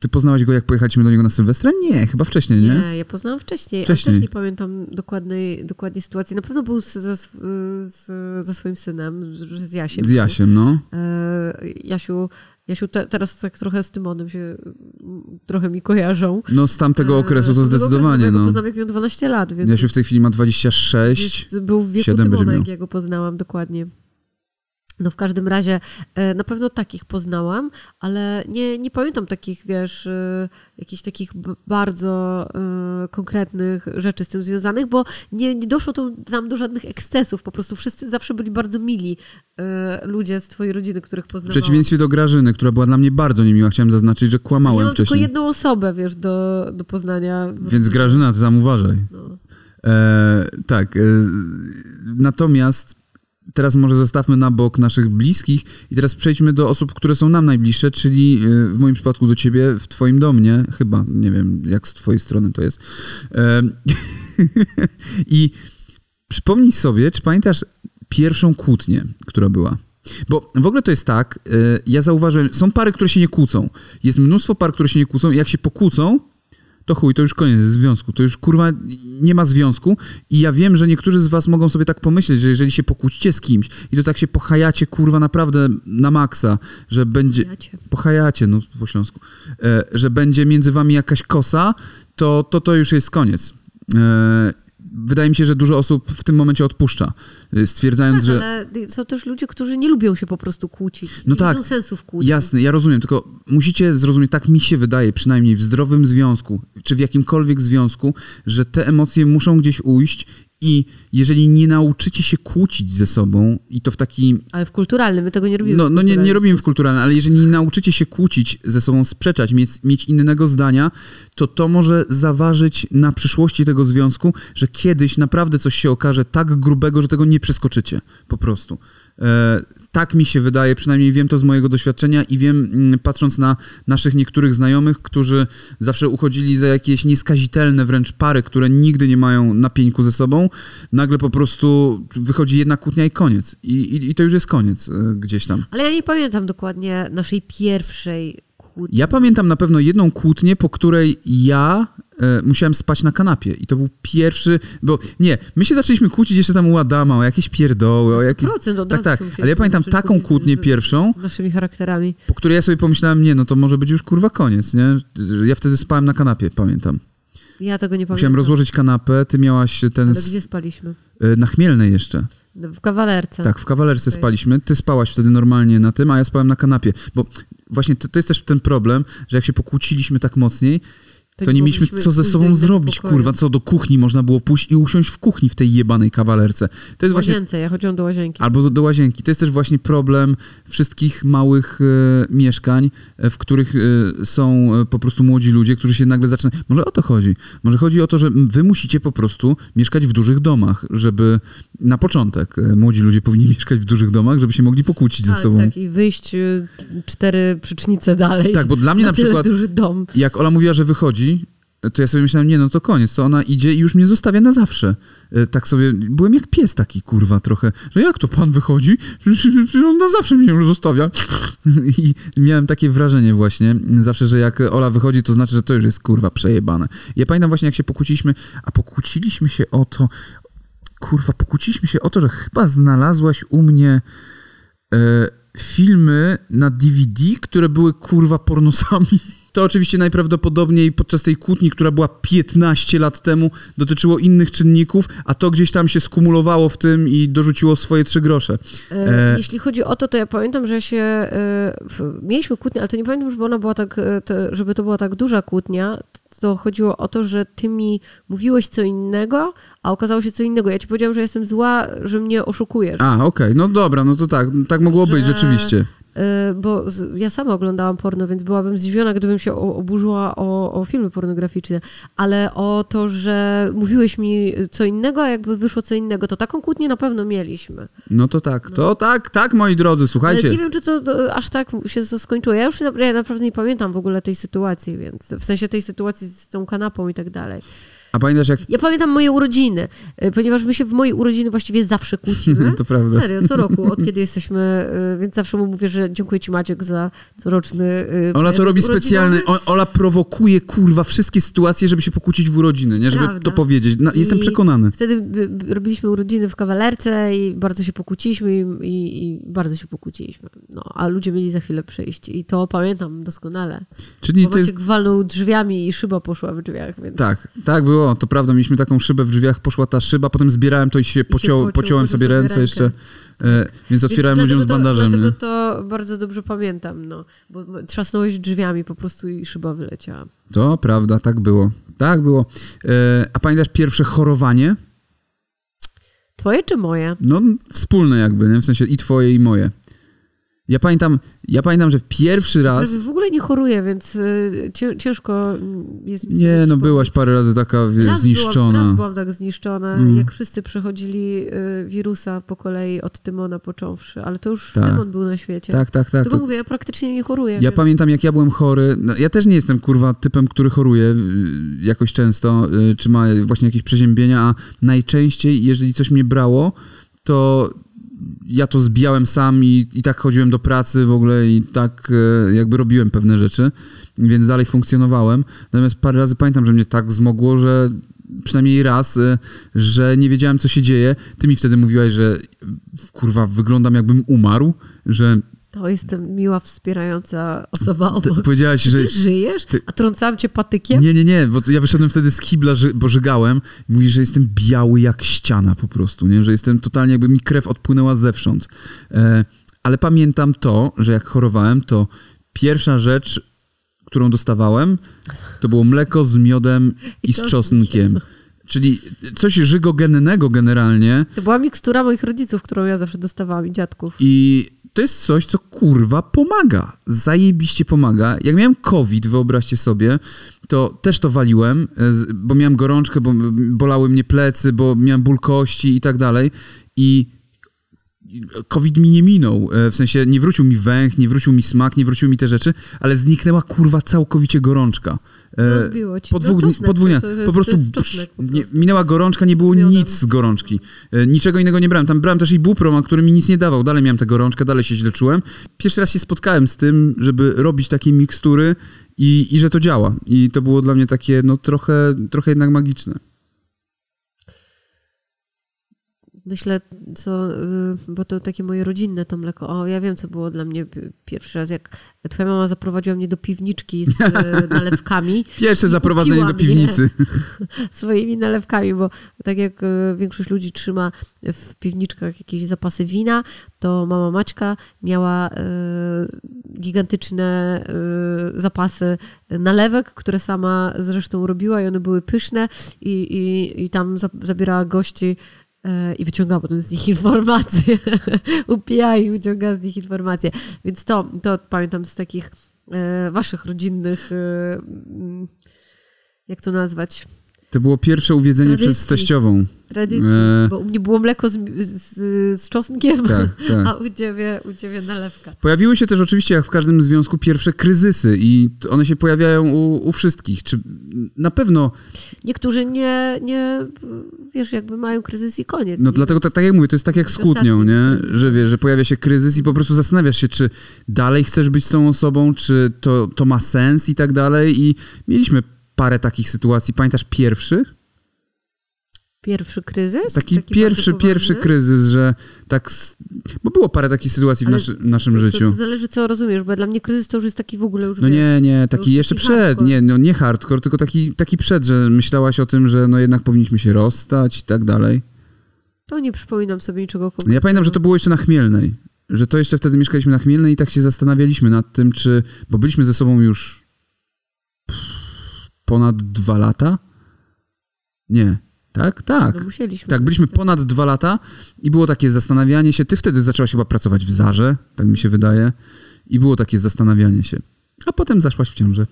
Ty poznałaś go, jak pojechaliśmy do niego na Sylwestra? Nie, chyba wcześniej, nie? Nie, ja poznałam wcześniej, Wcześniej. ale też nie pamiętam dokładnej, dokładnie sytuacji. Na pewno był z, ze, sw- z, ze swoim synem, z, z Jasiem. Z Jasiem, no. E, Jasiu, Jasiu te, teraz tak trochę z Tymonem się trochę mi kojarzą. No z tamtego E, okresu z to tamtego zdecydowanie, okresu, no. poznałam jak miał 12 lat, więc Jasiu w tej chwili ma 26. jest, był w wieku siedem będzie Tymona, miał. jak ja go poznałam dokładnie. No w każdym razie e, na pewno takich poznałam, ale nie, nie pamiętam takich, wiesz, e, jakichś takich bardzo konkretnych rzeczy z tym związanych, bo nie, nie doszło to, tam do żadnych ekscesów. Po prostu wszyscy zawsze byli bardzo mili e, ludzie z twojej rodziny, których W poznałam. przeciwieństwie do Grażyny, która była dla mnie bardzo niemiła. Chciałem zaznaczyć, że ja kłamałem tylko wcześniej. jedną osobę, wiesz, do, do poznania. Więc Grażyna, ty tam uważaj. No. E, tak. E, natomiast teraz może zostawmy na bok naszych bliskich i teraz przejdźmy do osób, które są nam najbliższe, czyli e, w moim przypadku do ciebie, w twoim domie, chyba, nie wiem jak z twojej strony to jest. I przypomnij sobie, czy pamiętasz pierwszą kłótnię, która była? Bo w ogóle to jest tak, e, ja zauważyłem, są pary, które się nie kłócą. Jest mnóstwo par, które się nie kłócą i jak się pokłócą, to chuj, to już koniec związku. To już kurwa nie ma związku. I ja wiem, że niektórzy z was mogą sobie tak pomyśleć, że jeżeli się pokłócicie z kimś i to tak się pochajacie kurwa naprawdę na maksa, że będzie. Ja cię. Pochajacie, no po śląsku. E, że będzie między wami jakaś kosa, to to, to już jest koniec. E, wydaje mi się, że dużo osób w tym momencie odpuszcza, e, stwierdzając, Tak, że. ale są też ludzie, którzy nie lubią się po prostu kłócić. No nie tak. widzą sensu w kłótni. Jasne, ja rozumiem, tylko musicie zrozumieć, tak mi się wydaje, przynajmniej w zdrowym związku, czy w jakimkolwiek związku, że te emocje muszą gdzieś ujść i jeżeli nie nauczycie się kłócić ze sobą i to w taki Ale w kulturalnym, my tego nie robimy. no, no nie, nie robimy w kulturalnym, ale jeżeli nie nauczycie się kłócić ze sobą, sprzeczać, mieć, mieć innego zdania, to to może zaważyć na przyszłości tego związku, że kiedyś naprawdę coś się okaże tak grubego, że tego nie przeskoczycie. Po prostu. E, tak mi się wydaje, przynajmniej wiem to z mojego doświadczenia i wiem, mm, patrząc na naszych niektórych znajomych, którzy zawsze uchodzili za jakieś nieskazitelne wręcz pary, które nigdy nie mają na pieńku ze sobą, nagle po prostu wychodzi jedna kłótnia i koniec. I, i, i to już jest koniec e, gdzieś tam. Ale ja nie pamiętam dokładnie naszej pierwszej kłótni. Ja pamiętam na pewno jedną kłótnię, po której ja e, musiałem spać na kanapie. I to był pierwszy, bo nie, my się zaczęliśmy kłócić jeszcze tam u Adama o jakieś pierdoły, o jakieś... 100% od Tak, tak, ale ja pamiętam taką kłótnię z- pierwszą. Z naszymi charakterami. po której ja sobie pomyślałem, nie, no to może być już kurwa koniec, nie? Ja wtedy spałem na kanapie, pamiętam. Ja tego nie pamiętam. Musiałem rozłożyć kanapę, ty miałaś ten... Ale gdzie spaliśmy? e, Na Chmielnej jeszcze. W kawalerce. Tak, w kawalerce spaliśmy. Ty spałaś wtedy normalnie na tym, a ja spałem na kanapie. Bo właśnie to, to jest też ten problem, że jak się pokłóciliśmy tak mocniej, to nie mieliśmy co ze sobą zrobić, kurwa, co do kuchni można było pójść i usiąść w kuchni w tej jebanej kawalerce. To jest W właśnie... łazience, ja chodziłam do łazienki. Albo do, do łazienki. To jest też właśnie problem wszystkich małych e, mieszkań, e, w których e, są e, po prostu młodzi ludzie, którzy się nagle zaczynają... Może o to chodzi. Może chodzi o to, że wy musicie po prostu mieszkać w dużych domach, żeby na początek e, młodzi ludzie powinni mieszkać w dużych domach, żeby się mogli pokłócić ze tak, sobą. tak, i wyjść cztery przycznice dalej. Tak, bo dla mnie na tyle przykład, jak Ola mówiła, że wychodzi, to ja sobie myślałem, nie, no to koniec, to ona idzie i już mnie zostawia na zawsze. E, Tak sobie, byłem jak pies taki, kurwa, trochę, że jak to pan wychodzi? On na zawsze mnie już zostawia. I miałem takie wrażenie właśnie, zawsze, że jak Ola wychodzi, to znaczy, że to już jest, kurwa, przejebane. Ja pamiętam właśnie, jak się pokłóciliśmy, a pokłóciliśmy się o to, kurwa, pokłóciliśmy się o to, że chyba znalazłaś u mnie e, filmy na DVD, które były, kurwa, pornosami. to oczywiście najprawdopodobniej podczas tej kłótni, która była 15 lat temu, dotyczyło innych czynników, a to gdzieś tam się skumulowało w tym i dorzuciło swoje trzy grosze. E, Jeśli chodzi o to, to ja pamiętam, że się e, mieliśmy kłótnię, ale to nie pamiętam, żeby ona była tak, e, to, żeby to była tak duża kłótnia. To chodziło o to, że ty mi mówiłeś co innego, a okazało się co innego. Ja ci powiedziałam, że jestem zła, że mnie oszukujesz. A, okej, no dobra, no to tak, tak mogło być Że- rzeczywiście. Y, bo ja sama oglądałam porno, więc byłabym zdziwiona, gdybym się oburzyła o, o filmy pornograficzne, ale o to, że mówiłeś mi co innego, a jakby wyszło co innego, to taką kłótnię na pewno mieliśmy. No to tak, to tak, tak, moi drodzy, Ale słuchajcie. nie wiem, czy to, to aż tak się to skończyło. Ja już ja naprawdę nie pamiętam w ogóle tej sytuacji, więc w sensie tej sytuacji z tą kanapą i tak dalej. A pamiętasz jak... Ja pamiętam moje urodziny, y, ponieważ my się w mojej urodziny właściwie zawsze kłócimy. To prawda. Serio, co roku, od kiedy jesteśmy, y, więc zawsze mu mówię, że dziękuję ci Maciek za coroczny y, Ola to robi specjalny, Ola prowokuje kurwa wszystkie sytuacje, żeby się pokłócić w urodziny, nie? Żeby Prawda. to powiedzieć. No, jestem I przekonany. Wtedy robiliśmy urodziny w kawalerce i bardzo się pokłóciliśmy i, i, i bardzo się pokłóciliśmy. No, a ludzie mieli za chwilę przyjść i to pamiętam doskonale. Czyli Bo to jest... Maciek walnął drzwiami i szyba poszła w drzwiach, więc... Tak, tak było, to prawda. Mieliśmy taką szybę w drzwiach, poszła ta szyba, potem zbierałem to i się, pociął- pociąłem pociął sobie ręce jeszcze, e, więc otwierałem Więc ludziom z dlatego bandażem. To, nie? dlatego to bardzo dobrze pamiętam, no. Bo trzasnąłeś drzwiami po prostu i szyba wyleciała. To prawda, tak było. Tak było. E, a pamiętasz pierwsze chorowanie? Twoje czy moje? No, wspólne jakby, nie? w sensie i twoje, i moje. Ja pamiętam, ja pamiętam, że pierwszy raz... W ogóle nie choruję, więc y, cię- ciężko jest mi Nie, no byłaś parę razy taka Raz zniszczona. Byłam, raz byłam tak zniszczona, Mm. jak wszyscy przechodzili y, wirusa po kolei od Tymona począwszy, ale to już Tak. Tymon był na świecie. Tak, tak, tak. Tylko To, mówię, ja praktycznie nie choruję. ja więc- pamiętam, jak ja byłem chory. No, ja też nie jestem, kurwa, typem, który choruje y, jakoś często, czy ma właśnie jakieś przeziębienia, a najczęściej, jeżeli coś mnie brało, to ja to zbijałem sam i, i tak chodziłem do pracy w ogóle i tak e, jakby robiłem pewne rzeczy, więc dalej funkcjonowałem. Natomiast parę razy pamiętam, że mnie tak zmogło, że przynajmniej raz, e, że nie wiedziałem, co się dzieje. Ty mi wtedy mówiłaś, że kurwa, wyglądam jakbym umarł, że To jestem miła, wspierająca osoba ty, obok. powiedziałaś, Czy że... ty żyjesz? ty- A trącałam cię patykiem? Nie, nie, nie, bo ja wyszedłem wtedy z kibla, bo żygałem i mówisz, że jestem biały jak ściana po prostu, nie? Że jestem totalnie, jakby mi krew odpłynęła zewsząd. E, ale pamiętam to, że jak chorowałem, to pierwsza rzecz, którą dostawałem, to było mleko z miodem i, I z czosnkiem. czosnkiem. Czyli coś żygogennego generalnie To była mikstura moich rodziców, którą ja zawsze dostawałam i dziadków. i to jest coś, co kurwa pomaga. Zajebiście pomaga. Jak miałem COVID, wyobraźcie sobie, to też to waliłem, e, bo miałem gorączkę, bo bolały mnie plecy, bo miałem ból kości i tak dalej. I COVID mi nie minął, e, w sensie nie wrócił mi węch, nie wrócił mi smak, nie wróciły mi te rzeczy, ale zniknęła kurwa całkowicie gorączka. E, Rozbiło ci. po No, dwóch, czosnek, po dwóch po prostu czosnek po nie, minęła gorączka, nie było nic z gorączki. E, Niczego innego nie brałem. Tam brałem też i buproma, który mi nic nie dawał. Dalej miałem tę gorączkę, dalej się źle czułem. Pierwszy raz się spotkałem z tym, żeby robić takie mikstury i, i że to działa. I to było dla mnie takie, no trochę, trochę jednak magiczne. Myślę, co, y, bo to takie moje rodzinne to mleko. O, ja wiem, co było dla mnie pi- pierwszy raz, jak twoja mama zaprowadziła mnie do piwniczki z y, nalewkami. Pierwsze zaprowadzenie do piwnicy. swoimi nalewkami, bo tak jak y, większość ludzi trzyma w piwniczkach jakieś zapasy wina, to mama Maćka miała gigantyczne zapasy nalewek, które sama zresztą robiła i one były pyszne i, i, i tam za, zabierała gości i wyciągała potem z nich informacje. Upija ich, wyciąga z nich informacje. Więc to, to pamiętam z takich y, waszych rodzinnych mm, jak to nazwać? To było pierwsze uwiedzenie Tradycji. przez teściową. Tradycji. E. Bo u mnie było mleko z, z, z czosnkiem, Tak, tak. a u ciebie, u ciebie nalewka. Pojawiły się też oczywiście, jak w każdym związku, pierwsze kryzysy i one się pojawiają u, u wszystkich. Czy na pewno, Niektórzy nie, nie, wiesz, jakby mają kryzys i koniec. no I dlatego tak, tak jak mówię, to jest tak jak z kłótnią, nie? Że wiesz, że pojawia się kryzys i po prostu zastanawiasz się, czy dalej chcesz być z tą osobą, czy to, to ma sens i tak dalej i mieliśmy parę takich sytuacji. Pamiętasz pierwszy? Pierwszy kryzys? Taki, pierwszy, bardzo pierwszy poważny? kryzys, że tak... Bo było parę takich sytuacji w naszy, naszym To, życiu. to zależy, co rozumiesz, bo dla mnie kryzys to już jest taki w ogóle już No wiesz, nie, nie, to taki jeszcze taki przed, hardcore. nie, no nie hardcore, tylko taki, taki przed, że myślałaś o tym, że no jednak powinniśmy się rozstać i tak dalej. To nie przypominam sobie niczego konkretnego. ja pamiętam, że to było jeszcze na Chmielnej, że to jeszcze wtedy mieszkaliśmy na Chmielnej i tak się zastanawialiśmy nad tym, czy, bo byliśmy ze sobą już ponad dwa lata? Nie, tak, tak. No musieliśmy. Tak, byliśmy ponad dwa lata i było takie zastanawianie się. Ty wtedy zaczęłaś chyba pracować w Zarze, tak mi się wydaje. I było takie zastanawianie się. A potem zaszłaś w ciążę.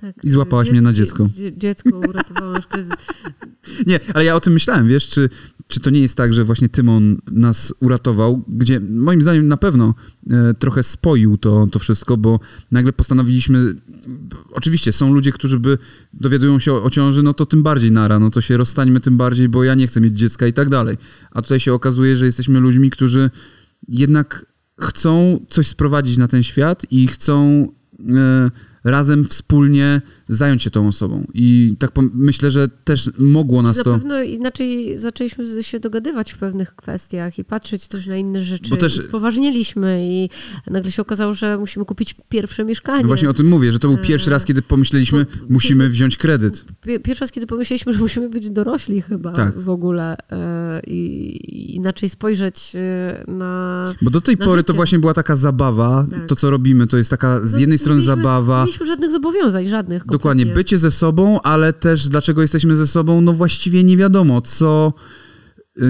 Tak, i złapałaś dzie- mnie na dzie- dziecko. dzie- Dziecko uratowałaś kryzys. Nie, ale ja o tym myślałem, wiesz, czy, czy to nie jest tak, że właśnie Tymon nas uratował, gdzie moim zdaniem na pewno e, trochę spoił to, to wszystko, bo nagle postanowiliśmy, oczywiście są ludzie, którzy by dowiadują się o, o ciąży, no to tym bardziej nara, no to się rozstańmy tym bardziej, bo ja nie chcę mieć dziecka i tak dalej. A tutaj się okazuje, że jesteśmy ludźmi, którzy jednak chcą coś sprowadzić na ten świat i chcą e, razem wspólnie zająć się tą osobą. I tak myślę, że też mogło nas Na to... pewno inaczej zaczęliśmy się dogadywać w pewnych kwestiach i patrzeć też na inne rzeczy. Bo też- I spoważniliśmy i nagle się okazało, że musimy kupić pierwsze mieszkanie. No właśnie o tym mówię, że to był E, pierwszy raz, kiedy pomyśleliśmy, musimy wziąć kredyt. Pie- Pierwszy raz, kiedy pomyśleliśmy, że musimy być dorośli chyba Tak. w ogóle e, i inaczej spojrzeć e, na... Bo do tej Na pory to życie. właśnie była taka zabawa. Tak. To, co robimy, to jest taka z No, jednej nie strony mieliśmy- zabawa, mieliśmy żadnych zobowiązań, żadnych. dokładnie, kompletnie. bycie ze sobą, ale też dlaczego jesteśmy ze sobą, no właściwie nie wiadomo, co...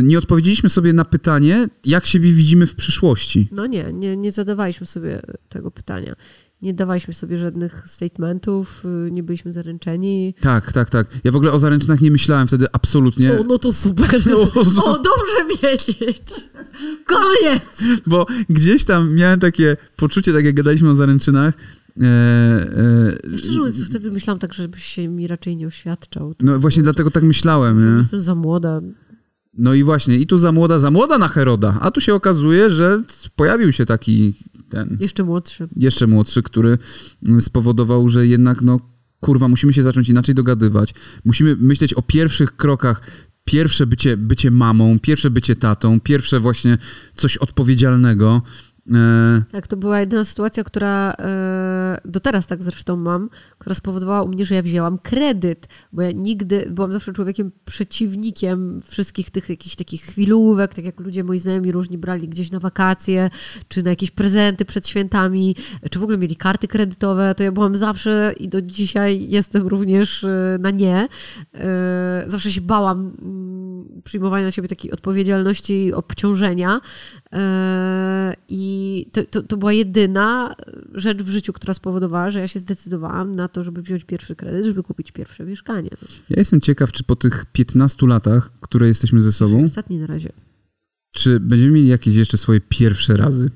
Nie odpowiedzieliśmy sobie na pytanie, jak siebie widzimy w przyszłości. No nie, nie, nie zadawaliśmy sobie tego pytania. Nie dawaliśmy sobie żadnych statementów, y, nie byliśmy zaręczeni. Tak, tak, tak. Ja w ogóle o zaręczynach nie myślałem wtedy absolutnie. O, no to super. O, O, dobrze wiedzieć. Koniec. Bo gdzieś tam miałem takie poczucie, tak jak gadaliśmy o zaręczynach. E, e, Szczerze mówiąc, wtedy myślałam tak, żebyś się mi raczej nie oświadczał. no właśnie dlatego tak myślałem. Nie? Jestem za młoda. No i właśnie, i tu za młoda, za młoda na Heroda. A tu się okazuje, że pojawił się taki ten Jeszcze młodszy. jeszcze młodszy, który spowodował, że jednak no kurwa, musimy się zacząć inaczej dogadywać. Musimy myśleć o pierwszych krokach. Pierwsze bycie, bycie mamą, pierwsze bycie tatą, pierwsze właśnie coś odpowiedzialnego. E, Tak, to była jedyna sytuacja, która do teraz tak zresztą mam, która spowodowała u mnie, że ja wzięłam kredyt, bo ja nigdy byłam zawsze człowiekiem przeciwnikiem wszystkich tych jakichś takich chwilówek, tak jak ludzie moi znajomi różni brali gdzieś na wakacje, czy na jakieś prezenty przed świętami, czy w ogóle mieli karty kredytowe, to ja byłam zawsze i do dzisiaj jestem również e, na nie. E, Zawsze się bałam mm, przyjmowania na siebie takiej odpowiedzialności i obciążenia. E, I to, to, to była jedyna rzecz w życiu, która spowodowała, że ja się zdecydowałam na to, żeby wziąć pierwszy kredyt, żeby kupić pierwsze mieszkanie. ja jestem ciekaw, czy po tych 15 latach, które jesteśmy ze sobą, Ostatni na razie. czy będziemy mieli jakieś jeszcze swoje pierwsze razy.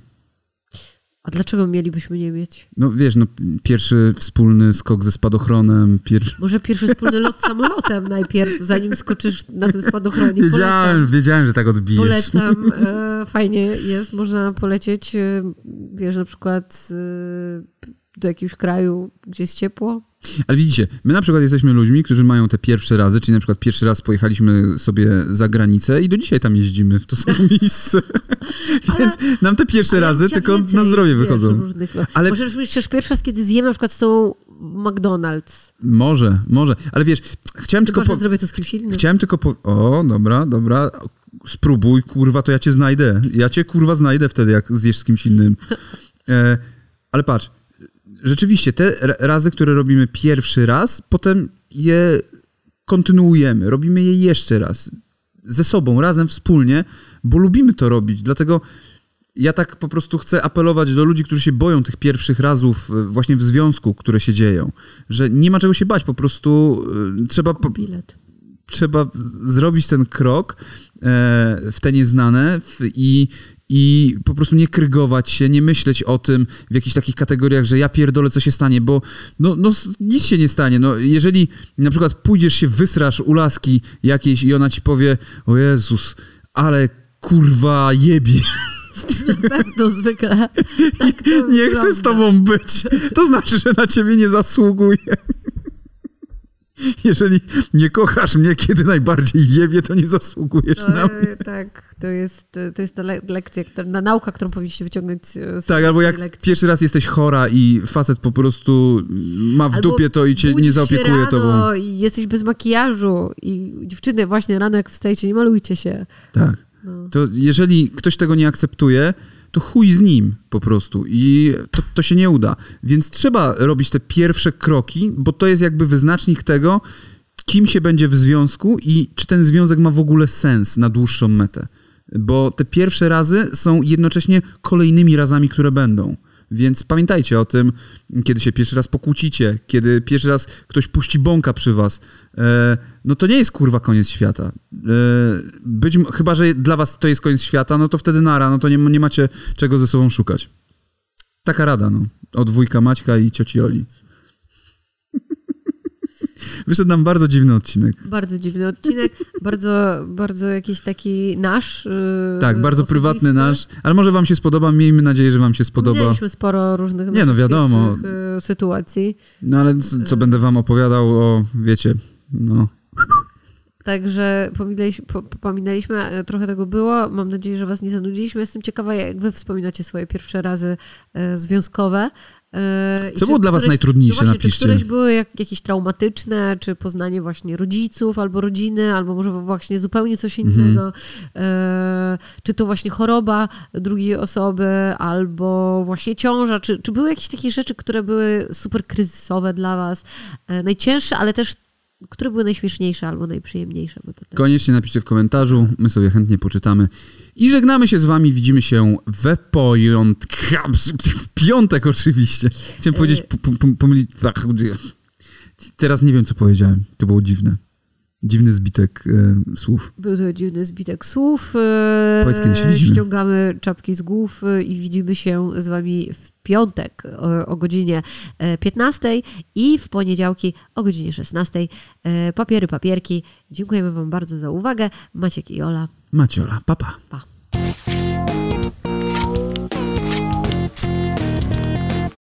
A dlaczego mielibyśmy nie mieć? No wiesz, no pierwszy wspólny skok ze spadochronem, pierwszy... Może pierwszy wspólny lot samolotem najpierw, zanim skoczysz na tym spadochronie. Wiedziałem, Polecam. wiedziałem, że tak odbijesz. Polecam. E, fajnie jest. Można polecieć, e, wiesz, na przykład e, do jakiegoś kraju, gdzie jest ciepło. Ale widzicie, my na przykład jesteśmy ludźmi, którzy mają te pierwsze razy, czyli na przykład pierwszy raz pojechaliśmy sobie za granicę i do dzisiaj tam jeździmy w to samo miejsce. Więc nam te pierwsze Ale razy tylko na zdrowie wychodzą. Różnych, Ale- Ale... Może myślisz pierwszy raz, kiedy zjemy na przykład z tą McDonald's. Może, może. Ale wiesz, chciałem tylko... Chyba, że Po... zrobię to z kimś innym. Chciałem tylko po... O, dobra, dobra. Spróbuj, kurwa, to ja cię znajdę. Ja cię, kurwa, znajdę wtedy, jak zjesz z kimś innym. E, ale patrz, rzeczywiście, te ra- razy, które robimy pierwszy raz, potem je kontynuujemy. Robimy je jeszcze raz. Ze sobą, razem, wspólnie, bo lubimy to robić. Dlatego ja tak po prostu chcę apelować do ludzi, którzy się boją tych pierwszych razów e, właśnie w związku, które się dzieją. Że nie ma czego się bać, po prostu e, trzeba... Po, trzeba zrobić ten krok e, w te nieznane i, i po prostu nie krygować się, nie myśleć o tym w jakichś takich kategoriach, że ja pierdolę, co się stanie, bo no, no nic się nie stanie. No, jeżeli na przykład pójdziesz się wysrasz u laski jakiejś i ona ci powie, o Jezus, ale kurwa jebie, Na pewno zwykle. Tak nie chcę z wygląda. tobą być, to znaczy, że na ciebie nie zasługuję. Jeżeli nie kochasz mnie, kiedy najbardziej jebie, to nie zasługujesz No, na mnie. tak, to jest, to jest ta le- lekcja, na nauka, którą powinniście wyciągnąć z Tak, albo jak lekcji. pierwszy raz jesteś chora i facet po prostu ma w Albo dupie to i cię nie zaopiekuje rano tobą. i jesteś bez makijażu i dziewczyny właśnie rano jak wstajecie, nie malujcie się. Tak. No. To jeżeli ktoś tego nie akceptuje, to chuj z nim po prostu i to, to się nie uda. Więc trzeba robić te pierwsze kroki, bo to jest jakby wyznacznik tego, kim się będzie w związku i czy ten związek ma w ogóle sens na dłuższą metę. Bo te pierwsze razy są jednocześnie kolejnymi razami, które będą. Więc pamiętajcie o tym, kiedy się pierwszy raz pokłócicie, kiedy pierwszy raz ktoś puści bąka przy was. E, no to nie jest kurwa koniec świata. E, być, chyba, że dla was to jest koniec świata, no to wtedy nara, no to nie, nie macie czego ze sobą szukać. Taka rada, no. Od wujka Maćka i cioci Oli. Wyszedł nam bardzo dziwny odcinek. Bardzo dziwny odcinek, bardzo, bardzo jakiś taki nasz. Yy, Tak, bardzo osobisty. prywatny nasz, ale może wam się spodoba, miejmy nadzieję, że wam się spodoba. Mieliśmy sporo różnych Nie, no wiadomo. yy, sytuacji. No ale co, co będę wam opowiadał o, wiecie, no... Także pominęliśmy, po, pominęliśmy, trochę tego było. Mam nadzieję, że Was nie zanudziliśmy. Jestem ciekawa, jak Wy wspominacie swoje pierwsze razy e, związkowe. E, Co czy było dla was któreś- najtrudniejsze, no właśnie, Czy napiszcie. któreś były jak, jakieś traumatyczne, czy poznanie właśnie rodziców albo rodziny, albo może właśnie zupełnie coś Mhm. innego. E, czy to właśnie choroba drugiej osoby, albo właśnie ciąża. Czy, czy były jakieś takie rzeczy, które były super kryzysowe dla Was? E, najcięższe, ale też które były najśmieszniejsze albo najprzyjemniejsze? Koniecznie napiszcie w komentarzu, my sobie chętnie poczytamy. I żegnamy się z wami, widzimy się we piątek. W piątek oczywiście. Chciałem powiedzieć, p- pomylić... Teraz nie wiem, co powiedziałem. To było dziwne. Dziwny zbitek e, słów. Był to dziwny zbitek słów. e, Powiedz, kiedy się widzimy. Ściągamy czapki z głów e, i widzimy się z wami w piątek o, o godzinie e, 15 i w poniedziałki o godzinie 16. E, Papiery, papierki. Dziękujemy wam bardzo za uwagę. Maciek i Ola. Maciola, papa. Pa.